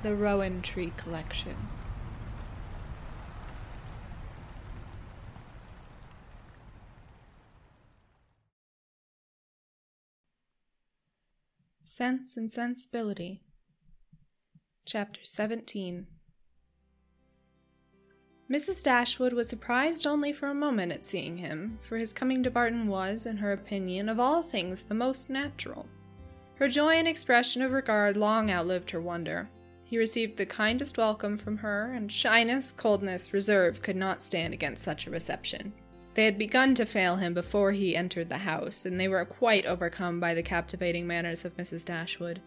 The Rowan Tree Collection. Sense and Sensibility. Chapter 17 Mrs. Dashwood was surprised only for a moment at seeing him, for his coming to Barton was, in her opinion, of all things the most natural. Her joy and expression of regard long outlived her wonder. He received the kindest welcome from her, and shyness, coldness, reserve could not stand against such a reception. They had begun to fail him before he entered the house, and they were quite overcome by the captivating manners of Mrs. Dashwood.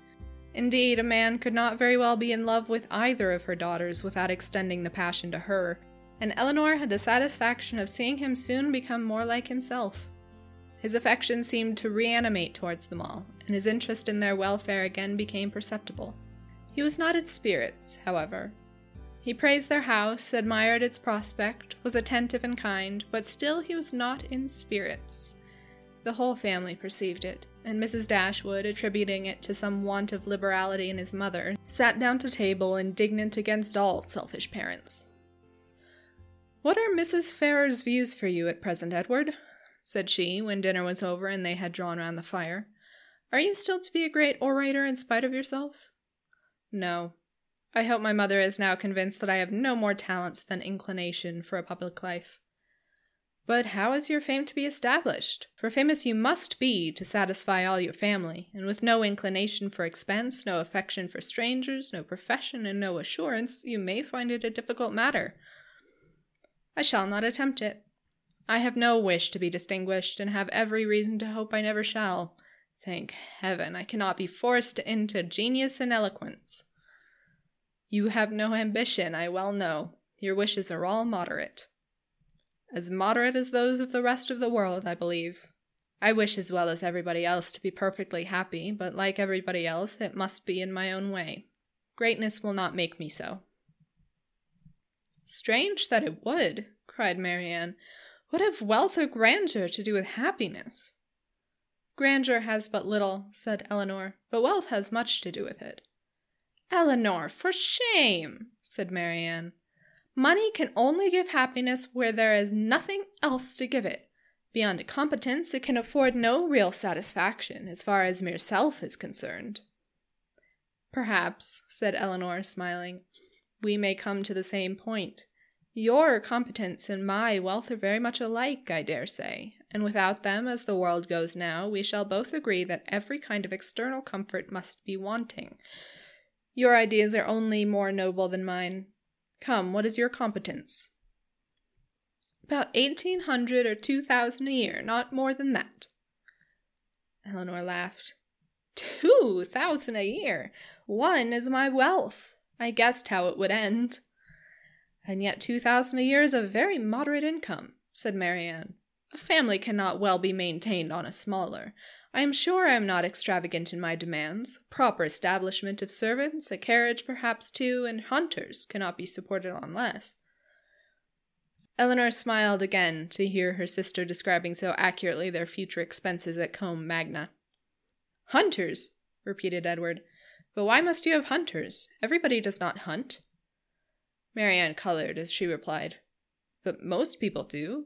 Indeed, a man could not very well be in love with either of her daughters without extending the passion to her, and Elinor had the satisfaction of seeing him soon become more like himself. His affection seemed to reanimate towards them all, and his interest in their welfare again became perceptible. He was not in spirits, however. He praised their house, admired its prospect, was attentive and kind, but still he was not in spirits. The whole family perceived it, and Mrs. Dashwood, attributing it to some want of liberality in his mother, sat down to table indignant against all selfish parents. What are Mrs. Ferrars's views for you at present, Edward? said she, when dinner was over and they had drawn round the fire. Are you still to be a great orator in spite of yourself? No. I hope my mother is now convinced that I have no more talents than inclination for a public life. But how is your fame to be established? For famous you must be to satisfy all your family, and with no inclination for expense, no affection for strangers, no profession, and no assurance, you may find it a difficult matter. I shall not attempt it. I have no wish to be distinguished, and have every reason to hope I never shall. Thank heaven, I cannot be forced into genius and eloquence. You have no ambition, I well know. Your wishes are all moderate. As moderate as those of the rest of the world, I believe. I wish as well as everybody else to be perfectly happy, but like everybody else, it must be in my own way. Greatness will not make me so. Strange that it would, cried Marianne. What have wealth or grandeur to do with happiness? Grandeur has but little, said Elinor, but wealth has much to do with it. Elinor, for shame, said Marianne. Money can only give happiness where there is nothing else to give it. Beyond competence, it can afford no real satisfaction as far as mere self is concerned. Perhaps, said Elinor, smiling, we may come to the same point. Your competence and my wealth are very much alike, I dare say, and without them, as the world goes now, we shall both agree that every kind of external comfort must be wanting. Your ideas are only more noble than mine. Come, what is your competence? About eighteen hundred or two thousand a year, not more than that. Elinor laughed. Two thousand a year! One is my wealth. I guessed how it would end. And yet two thousand a year is a very moderate income, said Marianne. A family cannot well be maintained on a smaller. I am sure I am not extravagant in my demands. Proper establishment of servants, a carriage perhaps two, and hunters cannot be supported on less. Elinor smiled again to hear her sister describing so accurately their future expenses at Combe Magna. Hunters, repeated Edward. But why must you have hunters? Everybody does not hunt. Marianne colored as she replied, But most people do.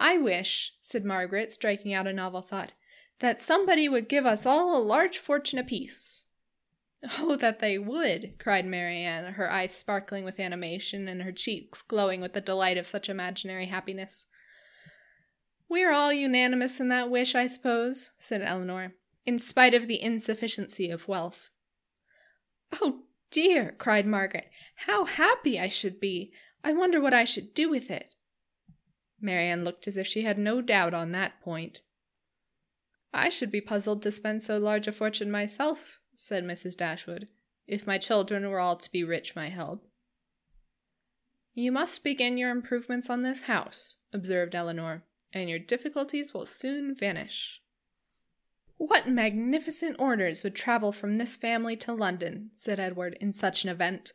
I wish, said Margaret, striking out a novel thought, that somebody would give us all a large fortune apiece. Oh, that they would, cried Marianne, her eyes sparkling with animation and her cheeks glowing with the delight of such imaginary happiness. We are all unanimous in that wish, I suppose, said Elinor, in spite of the insufficiency of wealth. Oh, dear, cried Margaret, how happy I should be! I wonder what I should do with it. Marianne looked as if she had no doubt on that point. I should be puzzled to spend so large a fortune myself, said Mrs. Dashwood, if my children were all to be rich my help. You must begin your improvements on this house, observed Elinor, and your difficulties will soon vanish. What magnificent orders would travel from this family to London, said Edward, in such an event.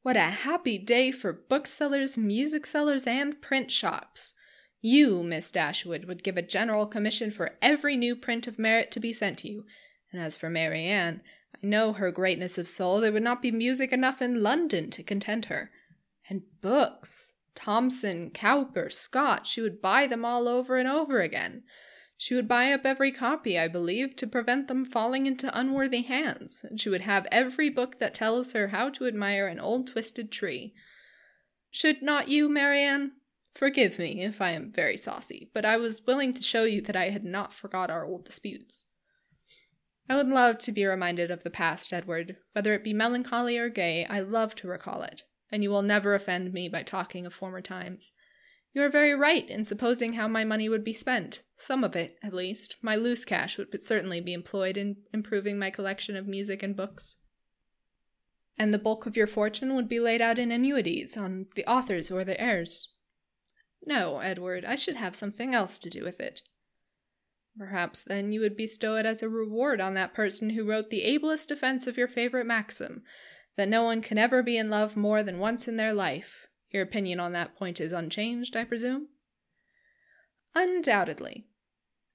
What a happy day for booksellers, music sellers, and print shops! You, Miss Dashwood, would give a general commission for every new print of merit to be sent to you, and as for Marianne, I know her greatness of soul. There would not be music enough in London to content her. And books! Thomson, Cowper, Scott, she would buy them all over and over again. She would buy up every copy, I believe, to prevent them falling into unworthy hands, and she would have every book that tells her how to admire an old twisted tree. Should not you, Marianne? Forgive me if I am very saucy, but I was willing to show you that I had not forgot our old disputes. I would love to be reminded of the past, Edward. Whether it be melancholy or gay, I love to recall it, and you will never offend me by talking of former times. You are very right in supposing how my money would be spent. Some of it, at least, my loose cash, would certainly be employed in improving my collection of music and books. And the bulk of your fortune would be laid out in annuities on the authors or the heirs. No, Edward, I should have something else to do with it. Perhaps then you would bestow it as a reward on that person who wrote the ablest defense of your favorite maxim, that no one can ever be in love more than once in their life, your opinion on that point is unchanged, I presume? Undoubtedly.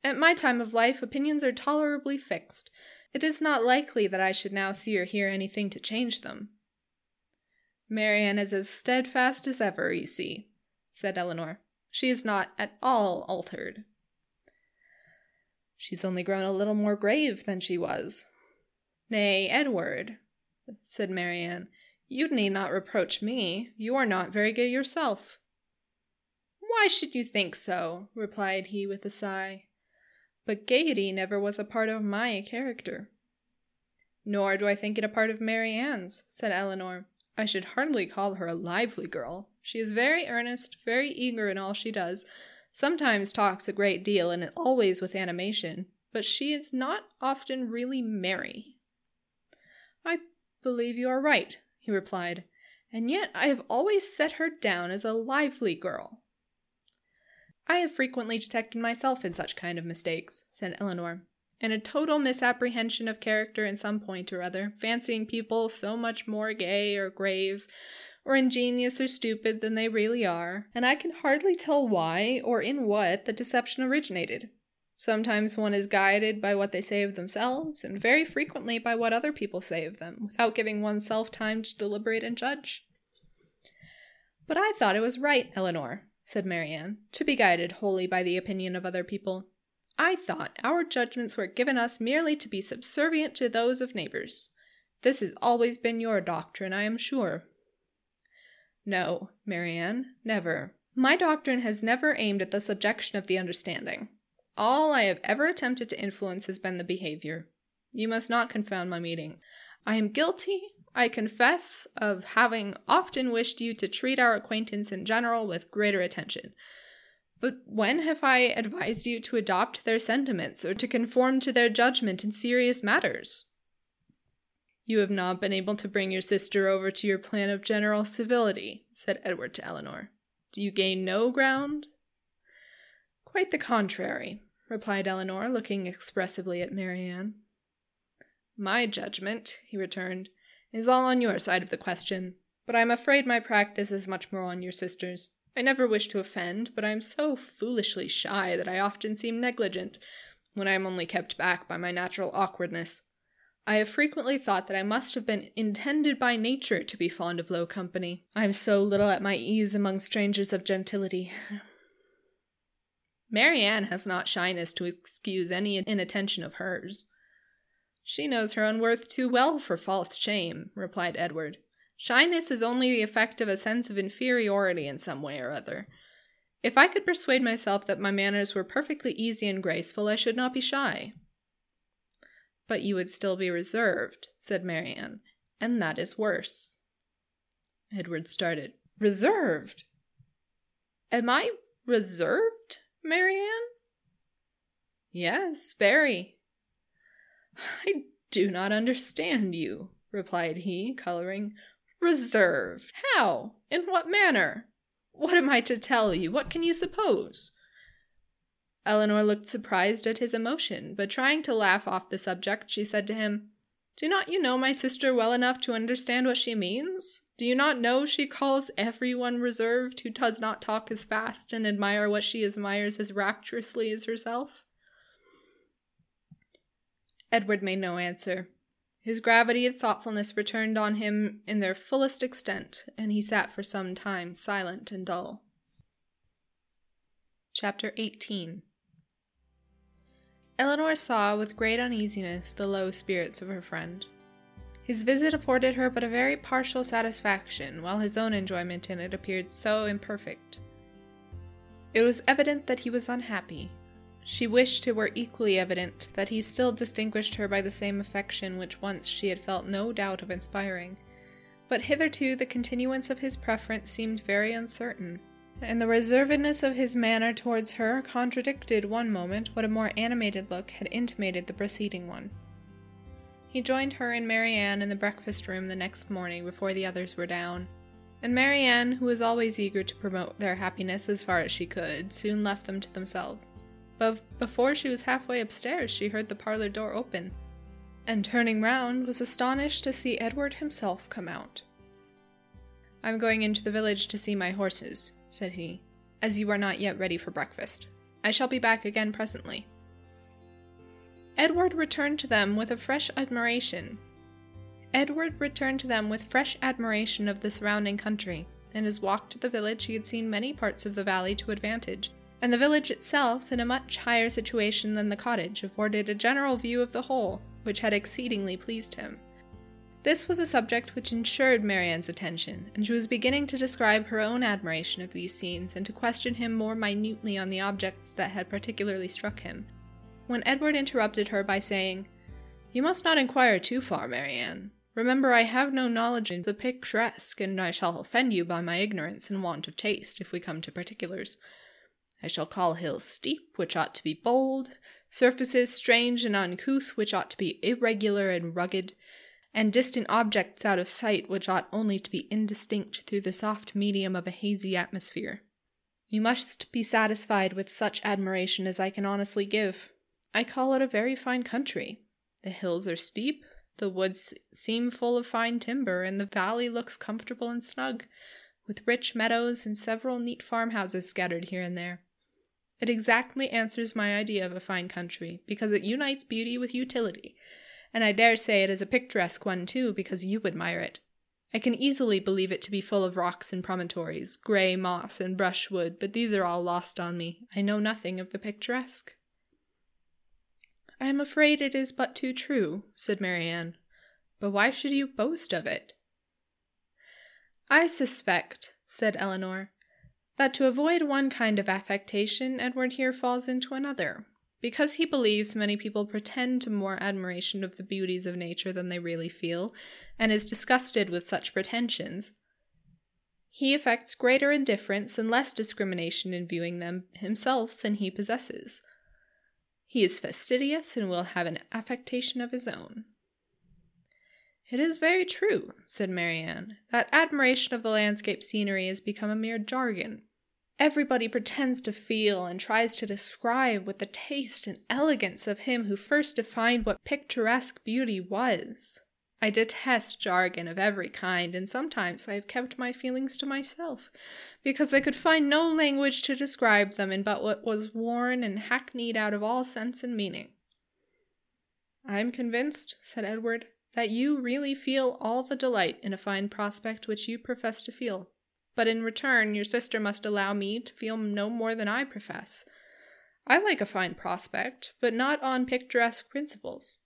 At my time of life, opinions are tolerably fixed. It is not likely that I should now see or hear anything to change them. Marianne is as steadfast as ever, you see, said Elinor. She is not at all altered. She's only grown a little more grave than she was. Nay, Edward, said Marianne, you need not reproach me. You are not very gay yourself. Why should you think so? replied he with a sigh. But gaiety never was a part of my character. Nor do I think it a part of Marianne's, said Elinor. I should hardly call her a lively girl. She is very earnest, very eager in all she does, sometimes talks a great deal, and always with animation, but she is not often really merry. I believe you are right, he replied, and yet I have always set her down as a lively girl. I have frequently detected myself in such kind of mistakes, said Elinor, in a total misapprehension of character in some point or other, fancying people so much more gay or grave, or ingenious or stupid than they really are, and I can hardly tell why or in what the deception originated. Sometimes one is guided by what they say of themselves, and very frequently by what other people say of them, without giving oneself time to deliberate and judge. But I thought it was right, Elinor, said Marianne, to be guided wholly by the opinion of other people. I thought our judgments were given us merely to be subservient to those of neighbors. This has always been your doctrine, I am sure. No, Marianne, never. My doctrine has never aimed at the subjection of the understanding. All I have ever attempted to influence has been the behavior. You must not confound my meaning. I am guilty, I confess, of having often wished you to treat our acquaintance in general with greater attention. But when have I advised you to adopt their sentiments or to conform to their judgment in serious matters? You have not been able to bring your sister over to your plan of general civility, said Edward to Elinor. Do you gain no ground? Quite the contrary, replied Elinor, looking expressively at Marianne. My judgment, he returned, is all on your side of the question, but I am afraid my practice is much more on your sister's. I never wish to offend, but I am so foolishly shy that I often seem negligent, when I am only kept back by my natural awkwardness. I have frequently thought that I must have been intended by nature to be fond of low company. I am so little at my ease among strangers of gentility. Marianne has not shyness to excuse any inattention of hers. She knows her own worth too well for false shame, replied Edward. Shyness is only the effect of a sense of inferiority in some way or other. If I could persuade myself that my manners were perfectly easy and graceful, I should not be shy. But you would still be reserved, said Marianne, and that is worse. Edward started. Reserved? Am I reserved? Marianne? Yes, very. I do not understand you, replied he, coloring. Reserved? How? In what manner? What am I to tell you? What can you suppose? Elinor looked surprised at his emotion, but trying to laugh off the subject, she said to him, Do not you know my sister well enough to understand what she means? Do you not know she calls everyone reserved who does not talk as fast and admire what she admires as rapturously as herself? Edward made no answer. His gravity and thoughtfulness returned on him in their fullest extent, and he sat for some time silent and dull. Chapter 18 Elinor saw with great uneasiness the low spirits of her friend. His visit afforded her but a very partial satisfaction, while his own enjoyment in it appeared so imperfect. It was evident that he was unhappy. She wished it were equally evident that he still distinguished her by the same affection which once she had felt no doubt of inspiring. But hitherto the continuance of his preference seemed very uncertain, and the reservedness of his manner towards her contradicted one moment what a more animated look had intimated the preceding one. He joined her and Marianne in the breakfast room the next morning before the others were down. And Marianne, who was always eager to promote their happiness as far as she could, soon left them to themselves. But before she was halfway upstairs, she heard the parlor door open, and turning round, was astonished to see Edward himself come out. I'm going into the village to see my horses, said he, as you are not yet ready for breakfast. I shall be back again presently. Edward returned to them with a fresh admiration. Edward returned to them with fresh admiration of the surrounding country. In his walk to the village, he had seen many parts of the valley to advantage, and the village itself, in a much higher situation than the cottage, afforded a general view of the whole, which had exceedingly pleased him. This was a subject which ensured Marianne's attention, and she was beginning to describe her own admiration of these scenes and to question him more minutely on the objects that had particularly struck him when Edward interrupted her by saying, You must not inquire too far, Marianne. Remember, I have no knowledge of the picturesque, and I shall offend you by my ignorance and want of taste, if we come to particulars. I shall call hills steep, which ought to be bold, surfaces strange and uncouth, which ought to be irregular and rugged, and distant objects out of sight, which ought only to be indistinct through the soft medium of a hazy atmosphere. You must be satisfied with such admiration as I can honestly give. I call it a very fine country. The hills are steep, the woods seem full of fine timber, and the valley looks comfortable and snug, with rich meadows and several neat farmhouses scattered here and there. It exactly answers my idea of a fine country, because it unites beauty with utility, and I dare say it is a picturesque one too, because you admire it. I can easily believe it to be full of rocks and promontories, grey moss and brushwood, but these are all lost on me. I know nothing of the picturesque. I am afraid it is but too true, said Marianne. But why should you boast of it? I suspect, said Elinor, that to avoid one kind of affectation, Edward here falls into another. Because he believes many people pretend to more admiration of the beauties of nature than they really feel, and is disgusted with such pretensions, he affects greater indifference and less discrimination in viewing them himself than he possesses. He is fastidious and will have an affectation of his own. It is very true, said Marianne, that admiration of the landscape scenery has become a mere jargon. Everybody pretends to feel and tries to describe with the taste and elegance of him who first defined what picturesque beauty was. I detest jargon of every kind, and sometimes I have kept my feelings to myself, because I could find no language to describe them in but what was worn and hackneyed out of all sense and meaning. I am convinced, said Edward, that you really feel all the delight in a fine prospect which you profess to feel. But in return, your sister must allow me to feel no more than I profess. I like a fine prospect, but not on picturesque principles.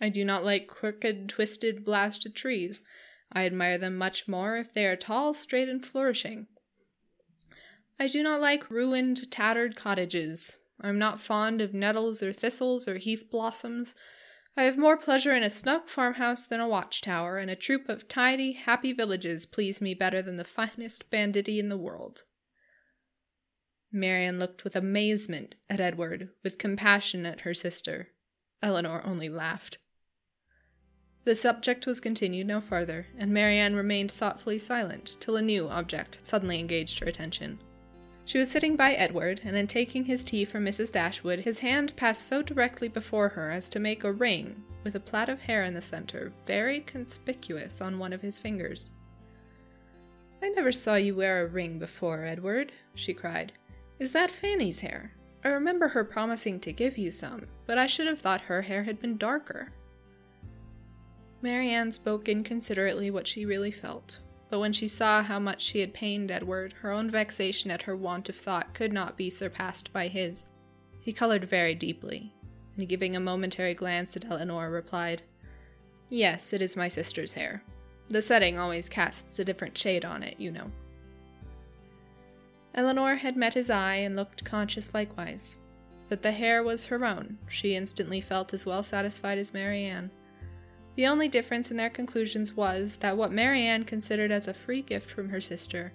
I do not like crooked, twisted, blasted trees. I admire them much more if they are tall, straight, and flourishing. I do not like ruined, tattered cottages. I am not fond of nettles or thistles or heath blossoms. I have more pleasure in a snug farmhouse than a watchtower, and a troop of tidy, happy villages please me better than the finest banditti in the world. Marianne looked with amazement at Edward, with compassion at her sister. Elinor only laughed. The subject was continued no farther, and Marianne remained thoughtfully silent till a new object suddenly engaged her attention. She was sitting by Edward, and in taking his tea from Mrs. Dashwood, his hand passed so directly before her as to make a ring, with a plait of hair in the center, very conspicuous on one of his fingers. I never saw you wear a ring before, Edward, she cried. Is that Fanny's hair? I remember her promising to give you some, but I should have thought her hair had been darker. Marianne spoke inconsiderately what she really felt, but when she saw how much she had pained Edward, her own vexation at her want of thought could not be surpassed by his. He colored very deeply, and giving a momentary glance at Elinor, replied, Yes, it is my sister's hair. The setting always casts a different shade on it, you know. Elinor had met his eye and looked conscious likewise. That the hair was her own, she instantly felt as well satisfied as Marianne. The only difference in their conclusions was that what Marianne considered as a free gift from her sister,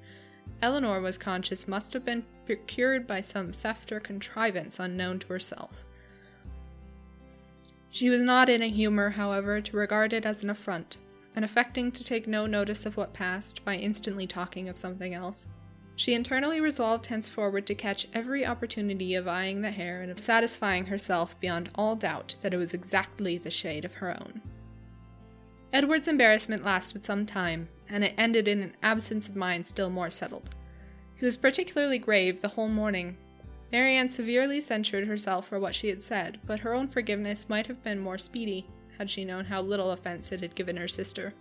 Elinor was conscious must have been procured by some theft or contrivance unknown to herself. She was not in a humor, however, to regard it as an affront, and affecting to take no notice of what passed by instantly talking of something else. She internally resolved henceforward to catch every opportunity of eyeing the hair and of satisfying herself beyond all doubt that it was exactly the shade of her own. Edward's embarrassment lasted some time, and it ended in an absence of mind still more settled. He was particularly grave the whole morning, Marianne severely censured herself for what she had said, but her own forgiveness might have been more speedy had she known how little offense it had given her sister.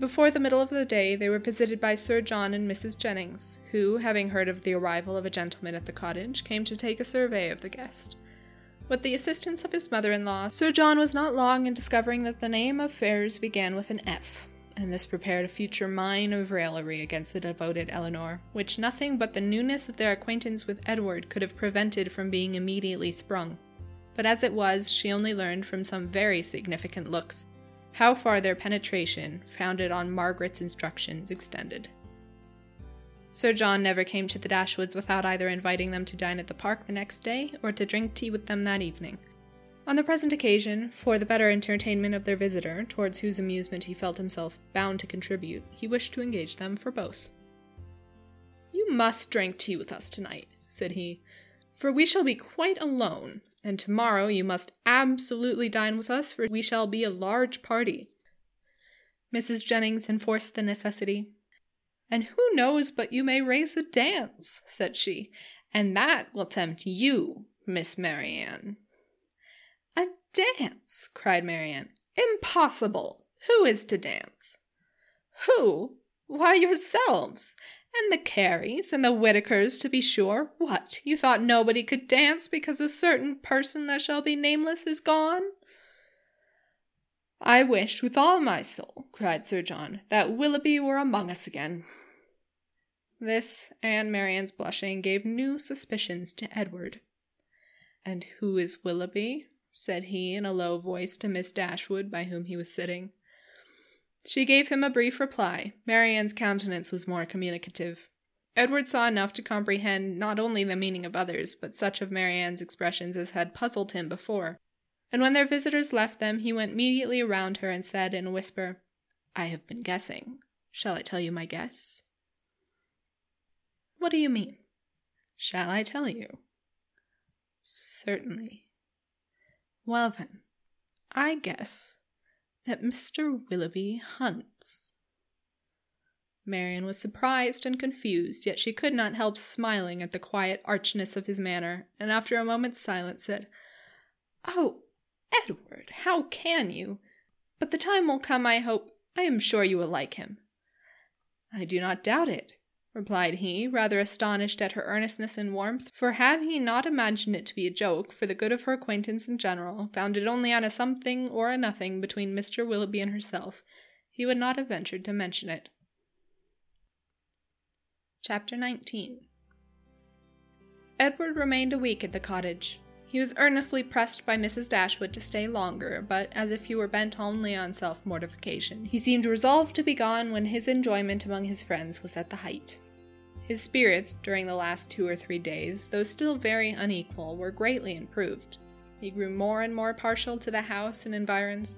Before the middle of the day, they were visited by Sir John and Mrs. Jennings, who, having heard of the arrival of a gentleman at the cottage, came to take a survey of the guest. With the assistance of his mother in law, Sir John was not long in discovering that the name of Ferrars began with an F, and this prepared a future mine of raillery against the devoted Elinor, which nothing but the newness of their acquaintance with Edward could have prevented from being immediately sprung. But as it was, she only learned from some very significant looks how far their penetration, founded on Margaret's instructions, extended. Sir John never came to the Dashwoods without either inviting them to dine at the park the next day or to drink tea with them that evening. On the present occasion, for the better entertainment of their visitor, towards whose amusement he felt himself bound to contribute, he wished to engage them for both. You must drink tea with us tonight, said he, for we shall be quite alone, and tomorrow you must absolutely dine with us, for we shall be a large party. Mrs. Jennings enforced the necessity. And who knows but you may raise a dance, said she, and that will tempt you, Miss Marianne. A dance! cried Marianne. Impossible! Who is to dance? Who? Why, yourselves! And the Careys and the Whitakers, to be sure. What, you thought nobody could dance because a certain person that shall be nameless is gone? I wish with all my soul, cried Sir John, that Willoughby were among us again. This, and Marianne's blushing, gave new suspicions to Edward. And who is Willoughby? said he in a low voice to Miss Dashwood, by whom he was sitting. She gave him a brief reply. Marianne's countenance was more communicative. Edward saw enough to comprehend not only the meaning of others, but such of Marianne's expressions as had puzzled him before. And when their visitors left them, he went immediately around her and said in a whisper, I have been guessing. Shall I tell you my guess? What do you mean? Shall I tell you? Certainly. Well, then, I guess that Mr. Willoughby hunts. Marianne was surprised and confused, yet she could not help smiling at the quiet archness of his manner, and after a moment's silence said, Oh, Edward, how can you? But the time will come, I hope. I am sure you will like him. I do not doubt it, replied he, rather astonished at her earnestness and warmth, for had he not imagined it to be a joke for the good of her acquaintance in general, founded only on a something or a nothing between Mr. Willoughby and herself, he would not have ventured to mention it. Chapter 19 Edward remained a week at the cottage. He was earnestly pressed by Mrs. Dashwood to stay longer, but as if he were bent only on self mortification, he seemed resolved to be gone when his enjoyment among his friends was at the height. His spirits during the last two or three days, though still very unequal, were greatly improved. He grew more and more partial to the house and environs,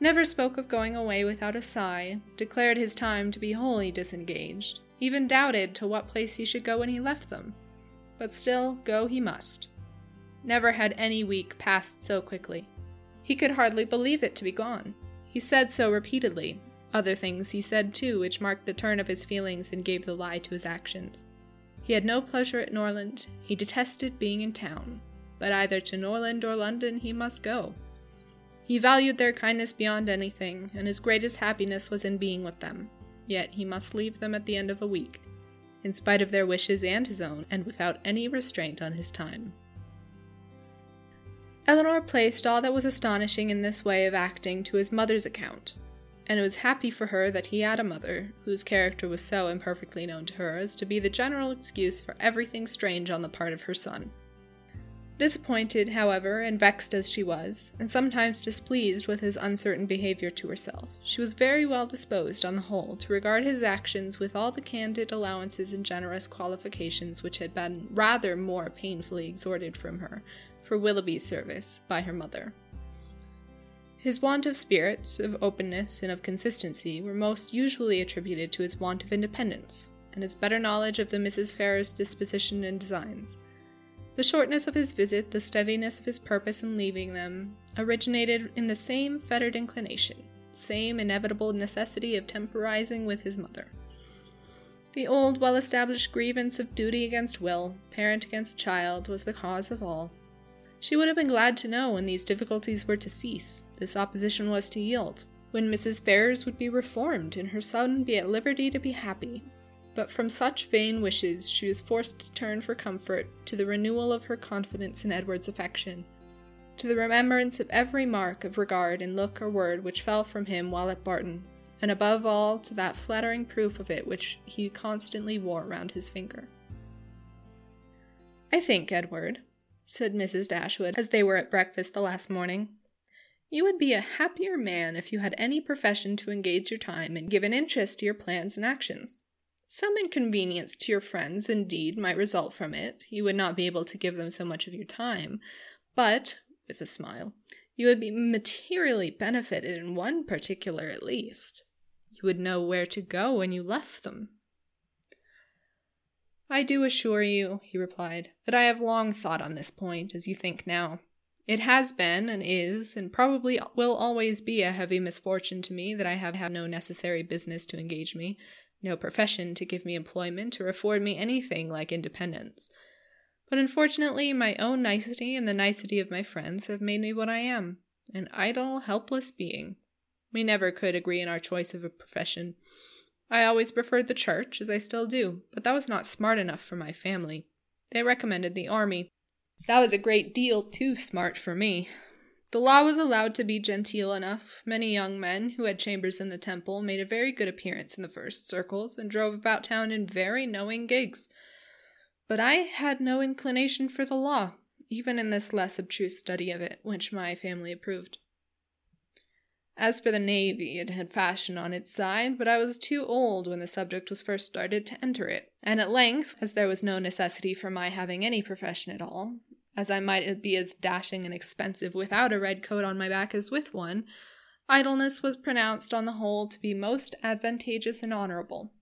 never spoke of going away without a sigh, declared his time to be wholly disengaged, even doubted to what place he should go when he left them. But still, go he must. Never had any week passed so quickly. He could hardly believe it to be gone. He said so repeatedly, other things he said too, which marked the turn of his feelings and gave the lie to his actions. He had no pleasure at Norland. He detested being in town. But either to Norland or London he must go. He valued their kindness beyond anything, and his greatest happiness was in being with them. Yet he must leave them at the end of a week, in spite of their wishes and his own, and without any restraint on his time. Elinor placed all that was astonishing in this way of acting to his mother's account, and it was happy for her that he had a mother whose character was so imperfectly known to her as to be the general excuse for everything strange on the part of her son. Disappointed, however, and vexed as she was, and sometimes displeased with his uncertain behavior to herself, she was very well disposed, on the whole, to regard his actions with all the candid allowances and generous qualifications which had been rather more painfully extorted from her for Willoughby's service by her mother. His want of spirits, of openness, and of consistency were most usually attributed to his want of independence, and his better knowledge of the Misses Ferrars' disposition and designs. The shortness of his visit, the steadiness of his purpose in leaving them, originated in the same fettered inclination, same inevitable necessity of temporizing with his mother. The old, well established grievance of duty against will, parent against child, was the cause of all. She would have been glad to know when these difficulties were to cease, this opposition was to yield, when Mrs. Ferrars would be reformed and her son be at liberty to be happy, but from such vain wishes she was forced to turn for comfort to the renewal of her confidence in Edward's affection, to the remembrance of every mark of regard in look or word which fell from him while at Barton, and above all to that flattering proof of it which he constantly wore round his finger. I think, Edward, said Mrs. Dashwood, as they were at breakfast the last morning, you would be a happier man if you had any profession to engage your time and give an interest to your plans and actions. Some inconvenience to your friends, indeed, might result from it. You would not be able to give them so much of your time. But, with a smile, you would be materially benefited in one particular at least. You would know where to go when you left them. I do assure you, he replied, that I have long thought on this point, as you think now. It has been, and is, and probably will always be a heavy misfortune to me that I have had no necessary business to engage me, no profession to give me employment or afford me anything like independence. But unfortunately, my own nicety and the nicety of my friends have made me what I am an idle, helpless being. We never could agree in our choice of a profession. I always preferred the church, as I still do, but that was not smart enough for my family. They recommended the army. That was a great deal too smart for me. The law was allowed to be genteel enough. Many young men who had chambers in the temple made a very good appearance in the first circles and drove about town in very knowing gigs. But I had no inclination for the law, even in this less abstruse study of it, which my family approved. As for the navy, it had fashion on its side, but I was too old when the subject was first started to enter it, and at length, as there was no necessity for my having any profession at all, as I might be as dashing and expensive without a red coat on my back as with one, idleness was pronounced on the whole to be most advantageous and honorable.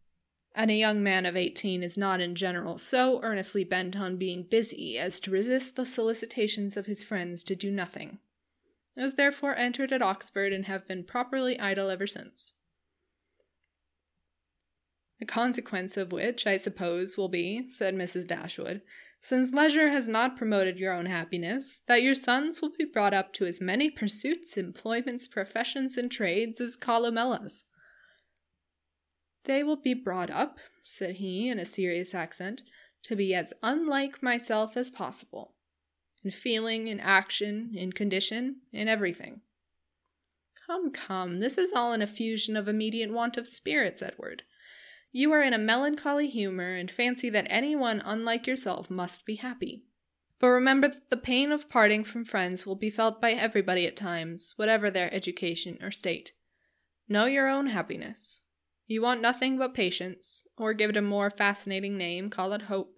And a young man of eighteen is not in general so earnestly bent on being busy as to resist the solicitations of his friends to do nothing. I was therefore entered at Oxford and have been properly idle ever since. The consequence of which, I suppose, will be, said Mrs. Dashwood, since leisure has not promoted your own happiness, that your sons will be brought up to as many pursuits, employments, professions, and trades as Columella's. They will be brought up, said he in a serious accent, to be as unlike myself as possible, in feeling, in action, in condition, in everything. Come, come, this is all an effusion of immediate want of spirits, Edward. You are in a melancholy humor and fancy that anyone unlike yourself must be happy. But remember that the pain of parting from friends will be felt by everybody at times, whatever their education or state. Know your own happiness. You want nothing but patience, or give it a more fascinating name, call it hope.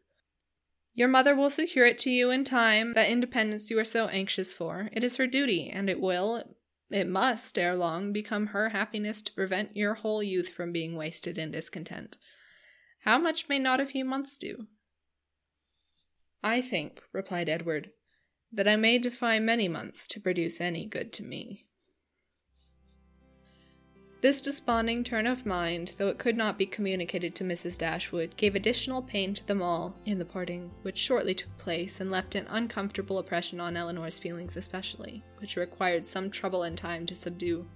Your mother will secure it to you in time, that independence you are so anxious for. It is her duty, and it will, it must, ere long, become her happiness to prevent your whole youth from being wasted in discontent. How much may not a few months do? I think, replied Edward, that I may defy many months to produce any good to me. This desponding turn of mind, though it could not be communicated to Mrs. Dashwood, gave additional pain to them all in the parting, which shortly took place, and left an uncomfortable oppression on Elinor's feelings especially, which required some trouble and time to subdue.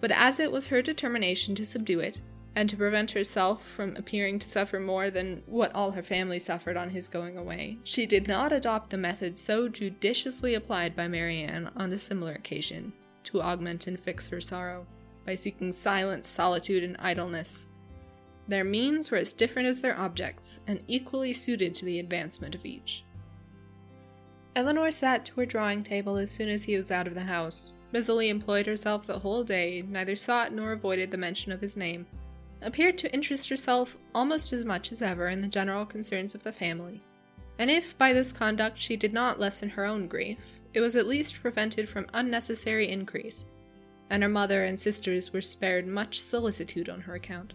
But as it was her determination to subdue it, and to prevent herself from appearing to suffer more than what all her family suffered on his going away, she did not adopt the method so judiciously applied by Marianne on a similar occasion, to augment and fix her sorrow by seeking silence, solitude, and idleness. Their means were as different as their objects, and equally suited to the advancement of each. Elinor sat to her drawing table as soon as he was out of the house, busily employed herself the whole day, neither sought nor avoided the mention of his name, appeared to interest herself almost as much as ever in the general concerns of the family, and if by this conduct she did not lessen her own grief, it was at least prevented from unnecessary increase, and her mother and sisters were spared much solicitude on her account.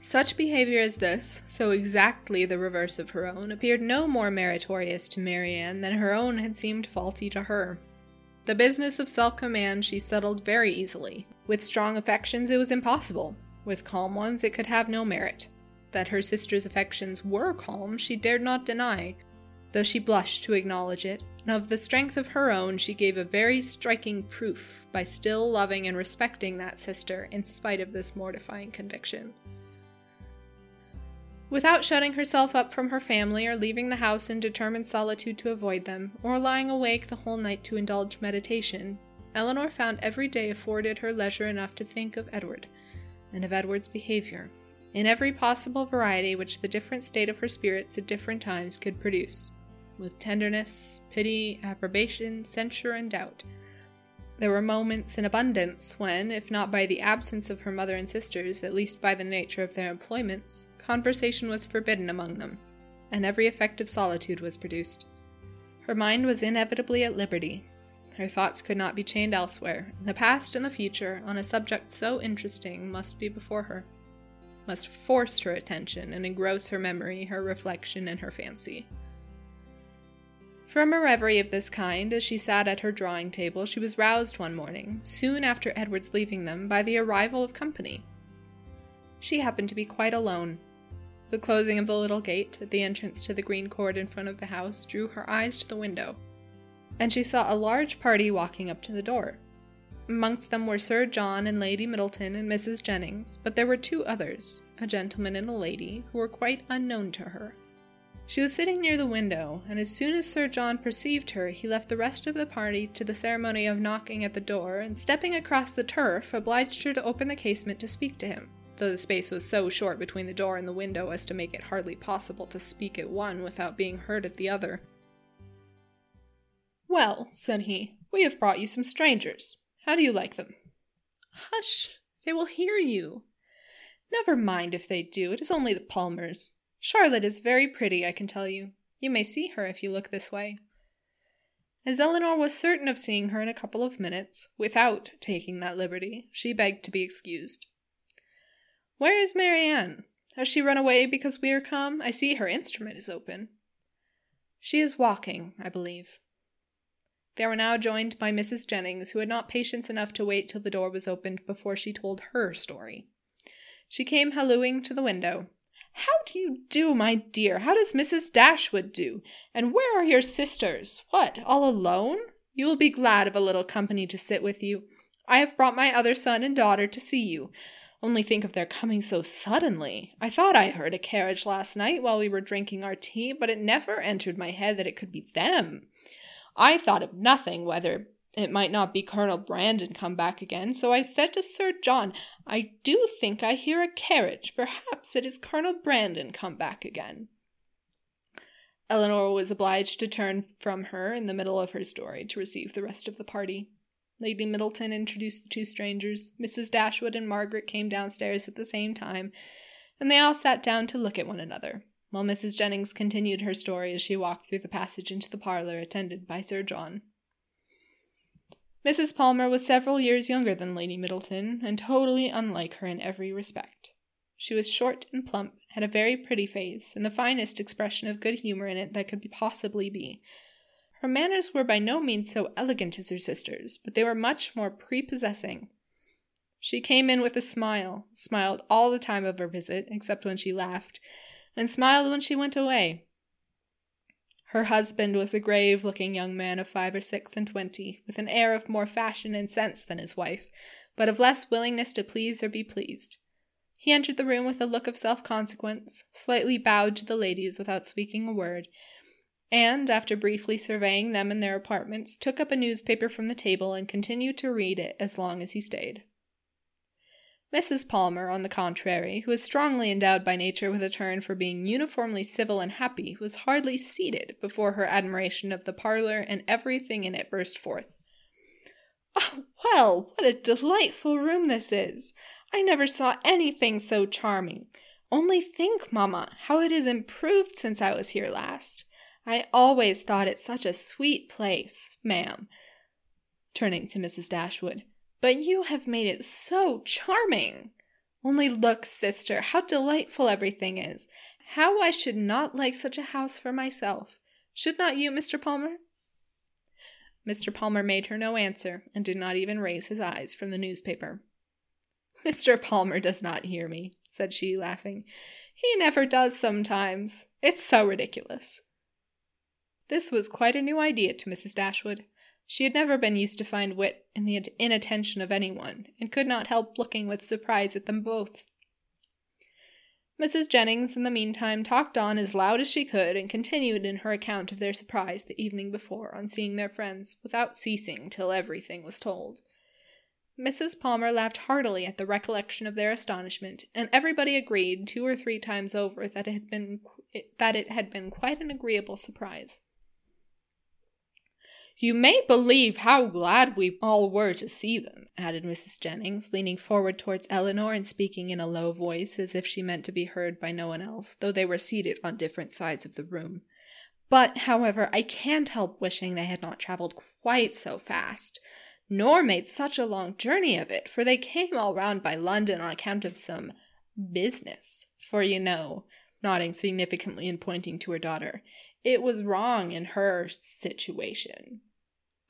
Such behavior as this, so exactly the reverse of her own, appeared no more meritorious to Marianne than her own had seemed faulty to her. The business of self command she settled very easily. With strong affections, it was impossible. With calm ones, it could have no merit. That her sister's affections were calm, she dared not deny, though she blushed to acknowledge it, and of the strength of her own she gave a very striking proof by still loving and respecting that sister in spite of this mortifying conviction. Without shutting herself up from her family, or leaving the house in determined solitude to avoid them, or lying awake the whole night to indulge meditation, Elinor found every day afforded her leisure enough to think of Edward, and of Edward's behavior, in every possible variety which the different state of her spirits at different times could produce with tenderness, pity, approbation, censure, and doubt. There were moments in abundance when, if not by the absence of her mother and sisters, at least by the nature of their employments, conversation was forbidden among them, and every effect of solitude was produced. Her mind was inevitably at liberty. Her thoughts could not be chained elsewhere, the past and the future, on a subject so interesting, must be before her, must force her attention and engross her memory, her reflection, and her fancy. From a reverie of this kind, as she sat at her drawing table, she was roused one morning, soon after Edward's leaving them, by the arrival of company. She happened to be quite alone. The closing of the little gate at the entrance to the green court in front of the house drew her eyes to the window, and she saw a large party walking up to the door. Amongst them were Sir John and Lady Middleton and Mrs. Jennings, but there were two others, a gentleman and a lady, who were quite unknown to her. She was sitting near the window, and as soon as Sir John perceived her, he left the rest of the party to the ceremony of knocking at the door, and stepping across the turf, obliged her to open the casement to speak to him, though the space was so short between the door and the window as to make it hardly possible to speak at one without being heard at the other. Well, said he, we have brought you some strangers. How do you like them? Hush! They will hear you. Never mind if they do, it is only the Palmers. Charlotte is very pretty, I can tell you. You may see her if you look this way. As Elinor was certain of seeing her in a couple of minutes, without taking that liberty, she begged to be excused. Where is Marianne? Has she run away because we are come? I see her instrument is open. She is walking, I believe. They were now joined by Mrs. Jennings, who had not patience enough to wait till the door was opened before she told her story. She came hallooing to the window, how do you do, my dear? How does Mrs. Dashwood do? And where are your sisters? What, all alone? You will be glad of a little company to sit with you. I have brought my other son and daughter to see you. Only think of their coming so suddenly. I thought I heard a carriage last night while we were drinking our tea, but it never entered my head that it could be them. I thought of nothing whether it might not be Colonel Brandon come back again, so I said to Sir John, I do think I hear a carriage. Perhaps it is Colonel Brandon come back again. Elinor was obliged to turn from her in the middle of her story to receive the rest of the party. Lady Middleton introduced the two strangers. Mrs. Dashwood and Margaret came downstairs at the same time, and they all sat down to look at one another, while Mrs. Jennings continued her story as she walked through the passage into the parlor, attended by Sir John. Mrs. Palmer was several years younger than Lady Middleton, and totally unlike her in every respect. She was short and plump, had a very pretty face, and the finest expression of good humor in it that could possibly be. Her manners were by no means so elegant as her sister's, but they were much more prepossessing. She came in with a smile, smiled all the time of her visit, except when she laughed, and smiled when she went away. Her husband was a grave looking young man of five or six and twenty, with an air of more fashion and sense than his wife, but of less willingness to please or be pleased. He entered the room with a look of self consequence, slightly bowed to the ladies without speaking a word, and, after briefly surveying them and their apartments, took up a newspaper from the table and continued to read it as long as he stayed. Mrs. Palmer, on the contrary, who was strongly endowed by nature with a turn for being uniformly civil and happy, was hardly seated before her admiration of the parlor and everything in it burst forth. Oh, well, what a delightful room this is! I never saw anything so charming. Only think, mamma, how it has improved since I was here last. I always thought it such a sweet place, ma'am, turning to Mrs. Dashwood. But you have made it so charming. Only look, sister, how delightful everything is. How I should not like such a house for myself. Should not you, Mr. Palmer? Mr. Palmer made her no answer, and did not even raise his eyes from the newspaper. Mr. Palmer does not hear me, said she, laughing. He never does sometimes. It's so ridiculous. This was quite a new idea to Mrs. Dashwood. She had never been used to find wit in the inattention of anyone, and could not help looking with surprise at them both. Mrs. Jennings, in the meantime, talked on as loud as she could, and continued in her account of their surprise the evening before on seeing their friends, without ceasing till everything was told. Mrs. Palmer laughed heartily at the recollection of their astonishment, and everybody agreed two or three times over that it had been that it had been quite an agreeable surprise. You may believe how glad we all were to see them, added Mrs. Jennings, leaning forward towards Elinor and speaking in a low voice as if she meant to be heard by no one else, though they were seated on different sides of the room. But, however, I can't help wishing they had not travelled quite so fast, nor made such a long journey of it, for they came all round by London on account of some business. For you know, nodding significantly and pointing to her daughter, it was wrong in her situation.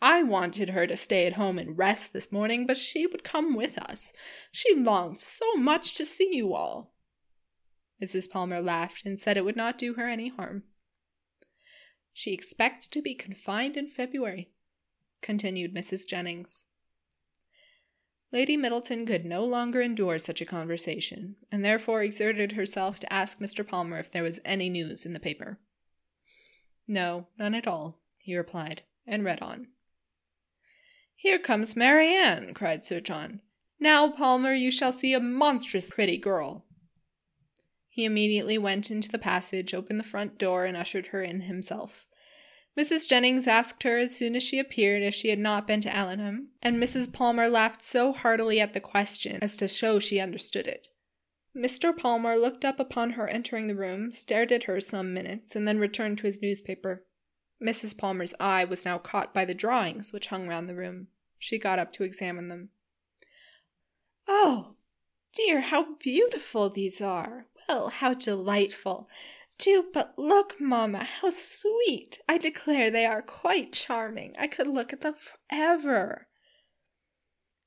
I wanted her to stay at home and rest this morning, but she would come with us. She longed so much to see you all. Mrs. Palmer laughed and said it would not do her any harm. She expects to be confined in February, continued Mrs. Jennings. Lady Middleton could no longer endure such a conversation, and therefore exerted herself to ask Mr. Palmer if there was any news in the paper. No, none at all, he replied, and read on. Here comes Marianne, cried Sir John. Now, Palmer, you shall see a monstrous pretty girl. He immediately went into the passage, opened the front door, and ushered her in himself. Mrs. Jennings asked her as soon as she appeared if she had not been to Allenham, and Mrs. Palmer laughed so heartily at the question as to show she understood it. Mr. Palmer looked up upon her entering the room, stared at her some minutes, and then returned to his newspaper. Mrs. Palmer's eye was now caught by the drawings which hung round the room. She got up to examine them. Oh, dear, how beautiful these are! Well, how delightful! Do but look, mamma, how sweet! I declare they are quite charming. I could look at them forever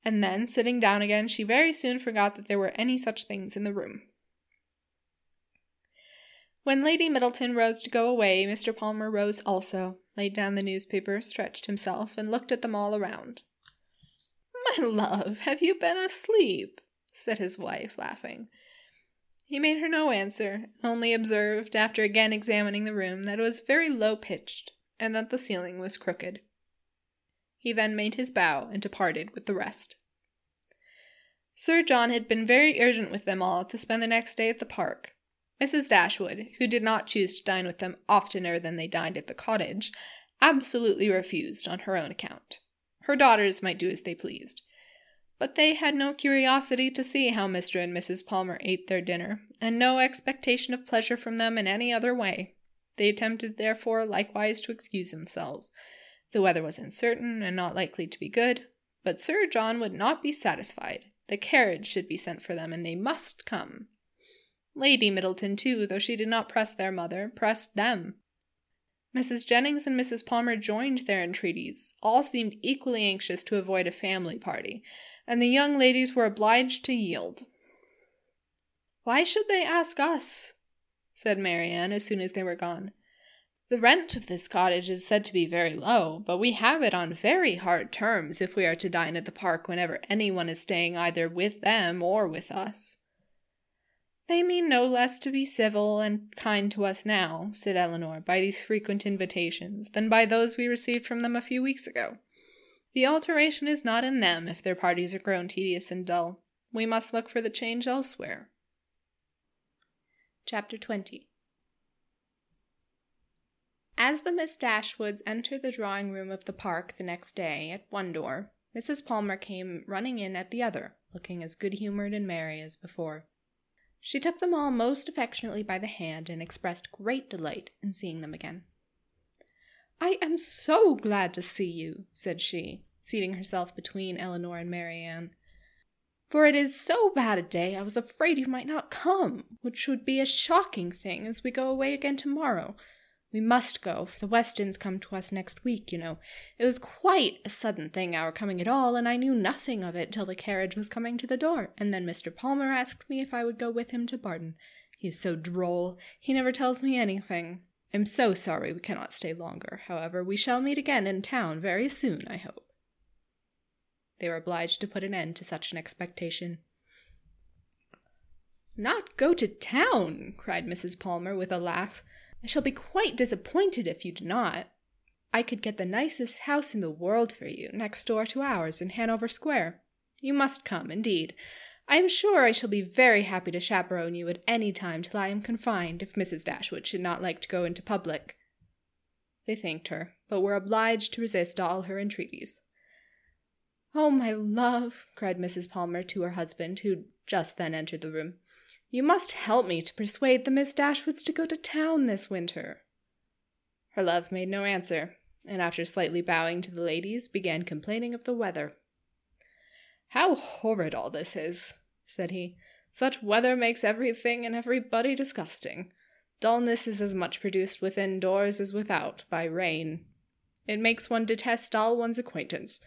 and then, sitting down again, she very soon forgot that there were any such things in the room. When Lady Middleton rose to go away, Mr. Palmer rose also, laid down the newspaper, stretched himself, and looked at them all around. My love, have you been asleep? said his wife, laughing. He made her no answer, only observed, after again examining the room, that it was very low pitched, and that the ceiling was crooked. He then made his bow and departed with the rest. Sir John had been very urgent with them all to spend the next day at the park. Mrs. Dashwood, who did not choose to dine with them oftener than they dined at the cottage, absolutely refused on her own account. Her daughters might do as they pleased. But they had no curiosity to see how Mr. and Mrs. Palmer ate their dinner, and no expectation of pleasure from them in any other way. They attempted, therefore, likewise to excuse themselves, the weather was uncertain and not likely to be good, but Sir John would not be satisfied. The carriage should be sent for them, and they must come. Lady Middleton, too, though she did not press their mother, pressed them. Mrs. Jennings and Mrs. Palmer joined their entreaties. All seemed equally anxious to avoid a family party, and the young ladies were obliged to yield. Why should they ask us? said Marianne as soon as they were gone. The rent of this cottage is said to be very low, but we have it on very hard terms if we are to dine at the park whenever anyone is staying either with them or with us. They mean no less to be civil and kind to us now, said Elinor, by these frequent invitations, than by those we received from them a few weeks ago. The alteration is not in them if their parties are grown tedious and dull. We must look for the change elsewhere. Chapter 20 as the Miss Dashwoods entered the drawing room of the park the next day at one door, Mrs. Palmer came running in at the other, looking as good humored and merry as before. She took them all most affectionately by the hand and expressed great delight in seeing them again. I am so glad to see you, said she, seating herself between Elinor and Marianne. For it is so bad a day I was afraid you might not come, which would be a shocking thing as we go away again tomorrow, we must go, for the Westons come to us next week, you know. It was quite a sudden thing, our coming at all, and I knew nothing of it till the carriage was coming to the door, and then Mr. Palmer asked me if I would go with him to Barton. He is so droll. He never tells me anything. I'm so sorry we cannot stay longer. However, we shall meet again in town very soon, I hope. They were obliged to put an end to such an expectation. Not go to town! cried Mrs. Palmer with a laugh. I shall be quite disappointed if you do not. I could get the nicest house in the world for you, next door to ours in Hanover Square. You must come, indeed. I am sure I shall be very happy to chaperon you at any time till I am confined, if Mrs. Dashwood should not like to go into public. They thanked her, but were obliged to resist all her entreaties. Oh, my love, cried Mrs. Palmer to her husband, who just then entered the room. You must help me to persuade the Miss Dashwoods to go to town this winter. Her love made no answer, and after slightly bowing to the ladies, began complaining of the weather. How horrid all this is, said he. Such weather makes everything and everybody disgusting. Dullness is as much produced within doors as without by rain. It makes one detest all one's acquaintance.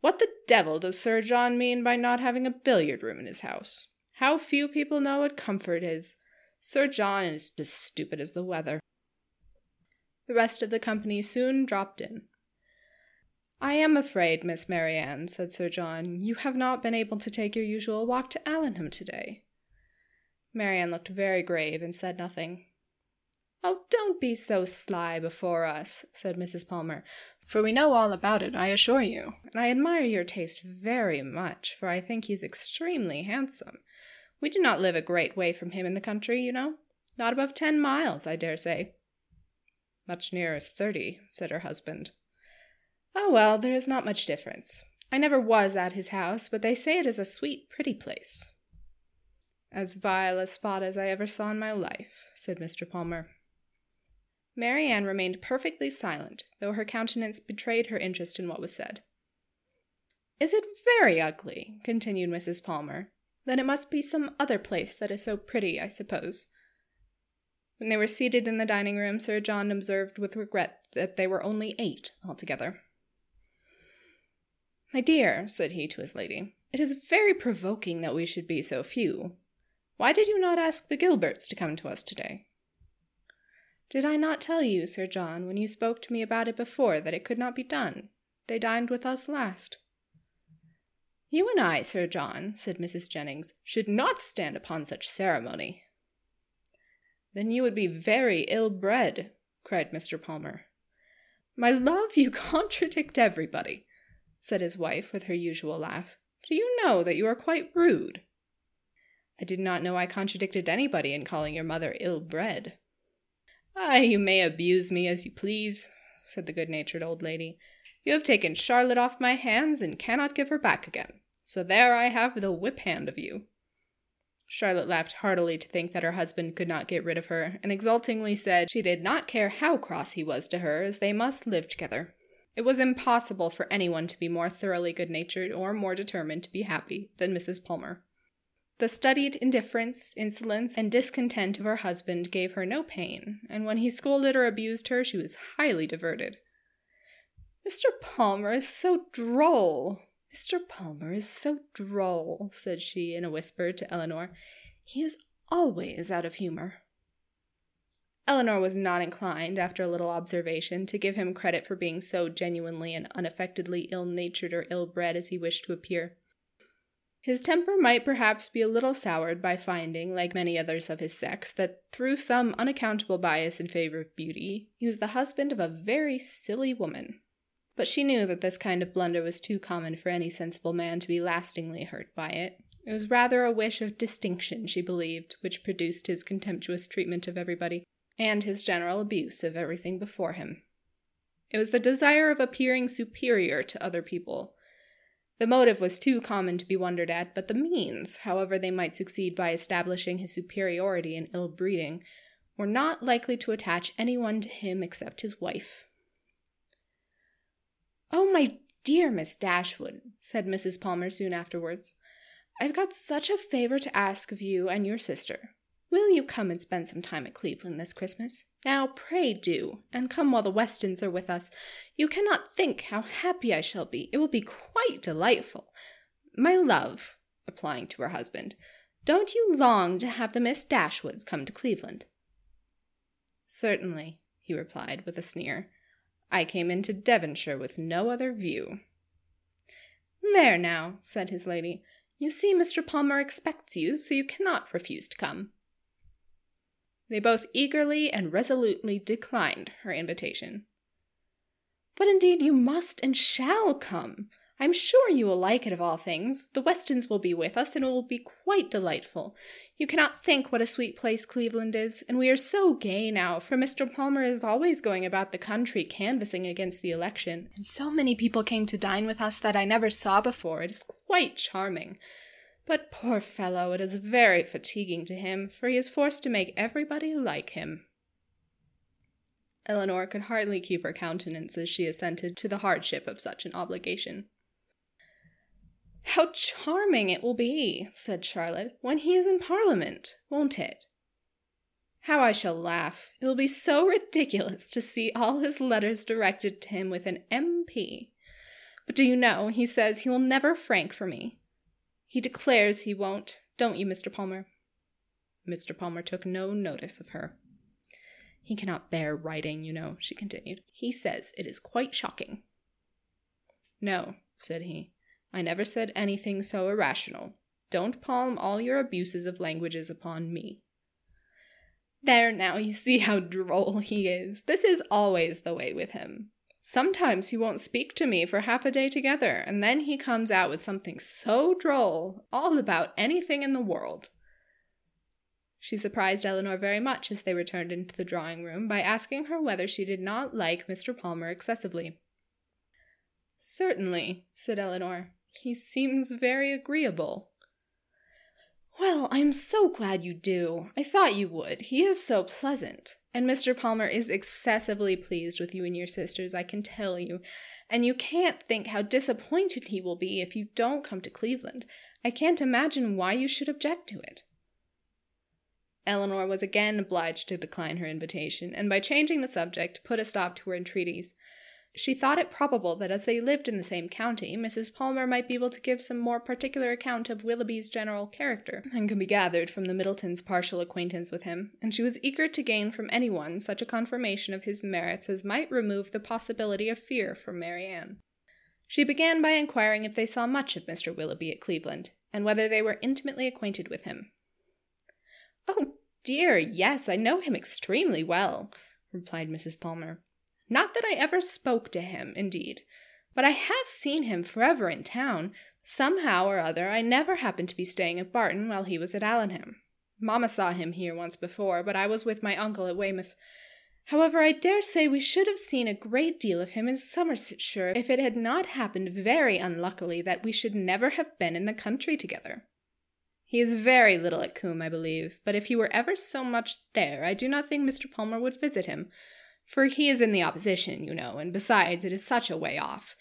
What the devil does Sir John mean by not having a billiard room in his house? How few people know what comfort is. Sir John is as stupid as the weather. The rest of the company soon dropped in. I am afraid, Miss Marianne, said Sir John, you have not been able to take your usual walk to Allenham today. Marianne looked very grave and said nothing. Oh, don't be so sly before us, said Mrs. Palmer, for we know all about it, I assure you, and I admire your taste very much, for I think he's extremely handsome. We do not live a great way from him in the country, you know. Not above ten miles, I dare say. Much nearer thirty, said her husband. Oh, well, there is not much difference. I never was at his house, but they say it is a sweet, pretty place. As vile a spot as I ever saw in my life, said Mr. Palmer. Marianne remained perfectly silent, though her countenance betrayed her interest in what was said. Is it very ugly? continued Mrs. Palmer. Then it must be some other place that is so pretty, I suppose. When they were seated in the dining room, Sir John observed with regret that they were only eight altogether. My dear, said he to his lady, it is very provoking that we should be so few. Why did you not ask the Gilberts to come to us today? Did I not tell you, Sir John, when you spoke to me about it before, that it could not be done? They dined with us last. You and I, Sir John, said Mrs. Jennings, should not stand upon such ceremony. Then you would be very ill bred, cried Mr. Palmer. My love, you contradict everybody, said his wife with her usual laugh. Do you know that you are quite rude? I did not know I contradicted anybody in calling your mother ill bred. Ah, you may abuse me as you please, said the good natured old lady. You have taken Charlotte off my hands and cannot give her back again. So there I have the whip hand of you. Charlotte laughed heartily to think that her husband could not get rid of her, and exultingly said she did not care how cross he was to her, as they must live together. It was impossible for anyone to be more thoroughly good natured or more determined to be happy than Mrs. Palmer. The studied indifference, insolence, and discontent of her husband gave her no pain, and when he scolded or abused her, she was highly diverted. Mr. Palmer is so droll, Mr. Palmer is so droll, said she in a whisper to Elinor. He is always out of humor. Elinor was not inclined, after a little observation, to give him credit for being so genuinely and unaffectedly ill natured or ill bred as he wished to appear. His temper might perhaps be a little soured by finding, like many others of his sex, that through some unaccountable bias in favor of beauty, he was the husband of a very silly woman. But she knew that this kind of blunder was too common for any sensible man to be lastingly hurt by it. It was rather a wish of distinction, she believed, which produced his contemptuous treatment of everybody, and his general abuse of everything before him. It was the desire of appearing superior to other people the motive was too common to be wondered at, but the means, however they might succeed by establishing his superiority and ill breeding, were not likely to attach anyone to him except his wife. Oh, my dear Miss Dashwood, said Mrs. Palmer soon afterwards, I've got such a favor to ask of you and your sister. Will you come and spend some time at Cleveland this Christmas? Now, pray do, and come while the Westons are with us. You cannot think how happy I shall be. It will be quite delightful. My love, applying to her husband, don't you long to have the Miss Dashwoods come to Cleveland? Certainly, he replied with a sneer. I came into Devonshire with no other view. There now, said his lady, you see Mr. Palmer expects you, so you cannot refuse to come. They both eagerly and resolutely declined her invitation. But indeed you must and shall come. I'm sure you will like it of all things. The Westons will be with us, and it will be quite delightful. You cannot think what a sweet place Cleveland is, and we are so gay now, for Mr. Palmer is always going about the country canvassing against the election, and so many people came to dine with us that I never saw before. It is quite charming. But poor fellow, it is very fatiguing to him, for he is forced to make everybody like him. Elinor could hardly keep her countenance as she assented to the hardship of such an obligation. How charming it will be, said Charlotte, when he is in Parliament, won't it? How I shall laugh. It will be so ridiculous to see all his letters directed to him with an M.P. But do you know, he says he will never frank for me. He declares he won't, don't you, Mr. Palmer? Mr. Palmer took no notice of her. He cannot bear writing, you know, she continued. He says it is quite shocking. No, said he. I never said anything so irrational. Don't palm all your abuses of languages upon me. There now, you see how droll he is. This is always the way with him. Sometimes he won't speak to me for half a day together, and then he comes out with something so droll, all about anything in the world. She surprised Elinor very much as they returned into the drawing room by asking her whether she did not like Mr. Palmer excessively. Certainly, said Elinor. He seems very agreeable. Well, I'm so glad you do. I thought you would. He is so pleasant. And Mr. Palmer is excessively pleased with you and your sisters, I can tell you. And you can't think how disappointed he will be if you don't come to Cleveland. I can't imagine why you should object to it. Elinor was again obliged to decline her invitation, and by changing the subject, put a stop to her entreaties. She thought it probable that as they lived in the same county, Mrs. Palmer might be able to give some more particular account of Willoughby's general character than could be gathered from the Middletons' partial acquaintance with him, and she was eager to gain from anyone such a confirmation of his merits as might remove the possibility of fear from Marianne. She began by inquiring if they saw much of Mr. Willoughby at Cleveland, and whether they were intimately acquainted with him. Oh, dear, yes, I know him extremely well, replied Mrs. Palmer. Not that I ever spoke to him, indeed, but I have seen him forever in town. Somehow or other, I never happened to be staying at Barton while he was at Allenham. Mamma saw him here once before, but I was with my uncle at Weymouth. However, I dare say we should have seen a great deal of him in Somersetshire if it had not happened very unluckily that we should never have been in the country together. He is very little at Combe, I believe, but if he were ever so much there, I do not think Mr. Palmer would visit him, for he is in the opposition, you know, and besides, it is such a way off.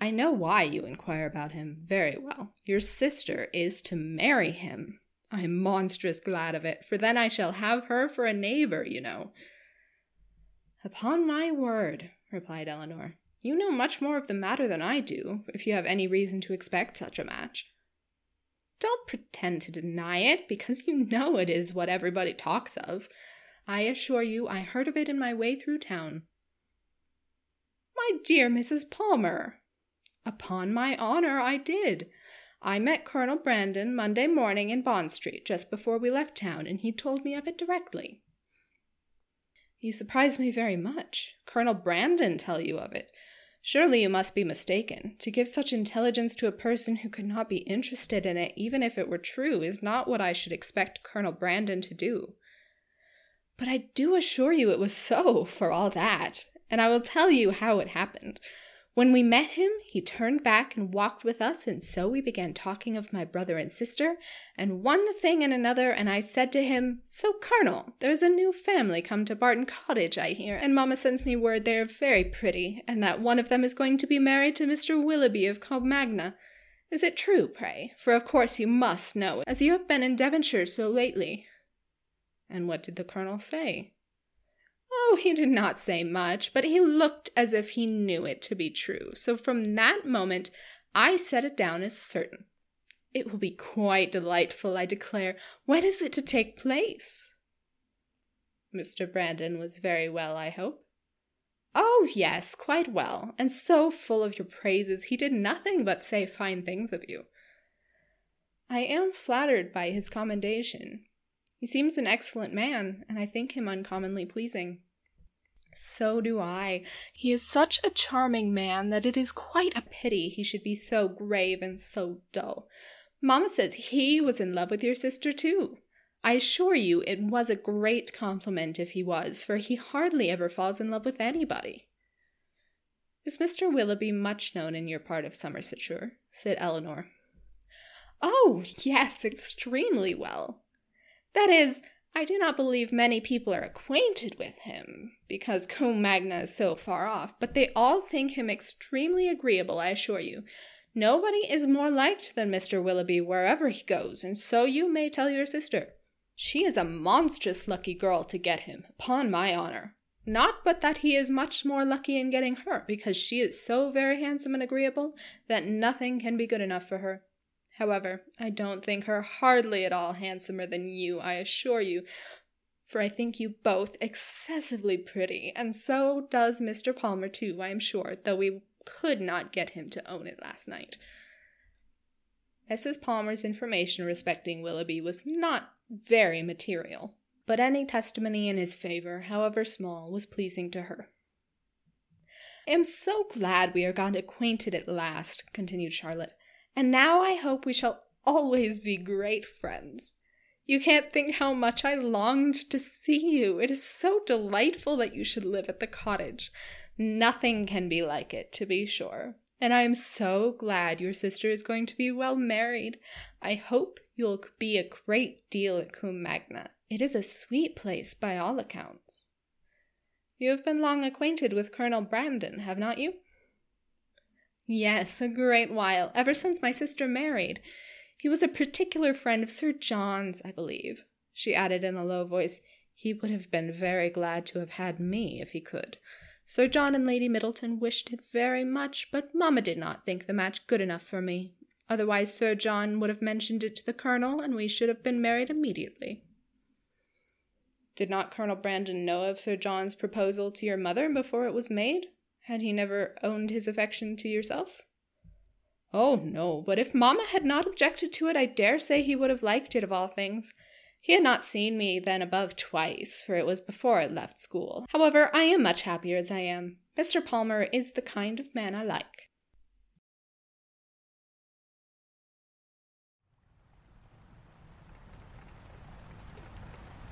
I know why you inquire about him very well. Your sister is to marry him. I am monstrous glad of it, for then I shall have her for a neighbor, you know. Upon my word, replied Elinor, You know much more of the matter than I do, if you have any reason to expect such a match. Don't pretend to deny it, because you know it is what everybody talks of. I assure you I heard of it in my way through town. My dear Mrs. Palmer, upon my honor, I did. I met Colonel Brandon Monday morning in Bond Street just before we left town, and he told me of it directly. You surprise me very much. Colonel Brandon tell you of it. Surely you must be mistaken. To give such intelligence to a person who could not be interested in it, even if it were true, is not what I should expect Colonel Brandon to do. But I do assure you it was so, for all that, and I will tell you how it happened. When we met him, he turned back and walked with us, and so we began talking of my brother and sister, and one thing and another, and I said to him, So, Colonel, there's a new family come to Barton Cottage, I hear, and Mamma sends me word they are very pretty, and that one of them is going to be married to Mr. Willoughby of Combe Magna.' Is it true, pray? For of course you must know, as you have been in Devonshire so lately. And what did the Colonel say? Oh, he did not say much, but he looked as if he knew it to be true. So from that moment, I set it down as certain. It will be quite delightful, I declare. When is it to take place? Mr. Brandon was very well, I hope. Oh, yes, quite well, and so full of your praises he did nothing but say fine things of you. I am flattered by his commendation. He seems an excellent man, and I think him uncommonly pleasing. So do I. He is such a charming man that it is quite a pity he should be so grave and so dull. Mamma says he was in love with your sister, too. I assure you it was a great compliment if he was, for he hardly ever falls in love with anybody. Is Mr. Willoughby much known in your part of Somersetshire? said Elinor. Oh, yes, extremely well. That is, I do not believe many people are acquainted with him, because Combe Magna is so far off, but they all think him extremely agreeable, I assure you. Nobody is more liked than Mr. Willoughby wherever he goes, and so you may tell your sister. She is a monstrous lucky girl to get him, upon my honor. Not but that he is much more lucky in getting her, because she is so very handsome and agreeable that nothing can be good enough for her. However, I don't think her hardly at all handsomer than you, I assure you, for I think you both excessively pretty, and so does Mr. Palmer too, I am sure, though we could not get him to own it last night. Mrs. Palmer's information respecting Willoughby was not very material, but any testimony in his favor, however small, was pleasing to her. I am so glad we are got acquainted at last, continued Charlotte and now I hope we shall always be great friends. You can't think how much I longed to see you. It is so delightful that you should live at the cottage. Nothing can be like it, to be sure. And I am so glad your sister is going to be well married. I hope you'll be a great deal at Combe Magna. It is a sweet place by all accounts. You have been long acquainted with Colonel Brandon, have not you? Yes, a great while, ever since my sister married. He was a particular friend of Sir John's, I believe. She added in a low voice, He would have been very glad to have had me if he could. Sir John and Lady Middleton wished it very much, but mamma did not think the match good enough for me. Otherwise, Sir John would have mentioned it to the colonel, and we should have been married immediately. Did not Colonel Brandon know of Sir John's proposal to your mother before it was made? Had he never owned his affection to yourself? Oh, no, but if mamma had not objected to it, I dare say he would have liked it of all things. He had not seen me then above twice, for it was before I left school. However, I am much happier as I am. Mr. Palmer is the kind of man I like.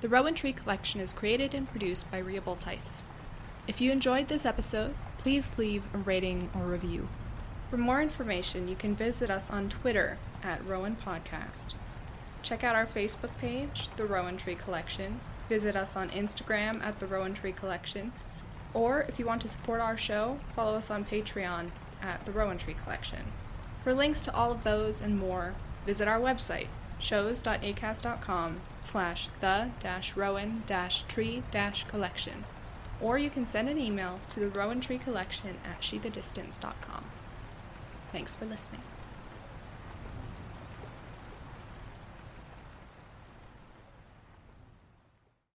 The Rowan Tree Collection is created and produced by Ria Tice. If you enjoyed this episode, please leave a rating or review. For more information, you can visit us on Twitter at Rowan Podcast. Check out our Facebook page, The Rowan Tree Collection. Visit us on Instagram at The Rowan Tree Collection. Or if you want to support our show, follow us on Patreon at The Rowan Tree Collection. For links to all of those and more, visit our website, shows.acast.com slash the-rowan-tree-collection. Or you can send an email to the Rowan Tree Collection at sheathedistance.com. Thanks for listening.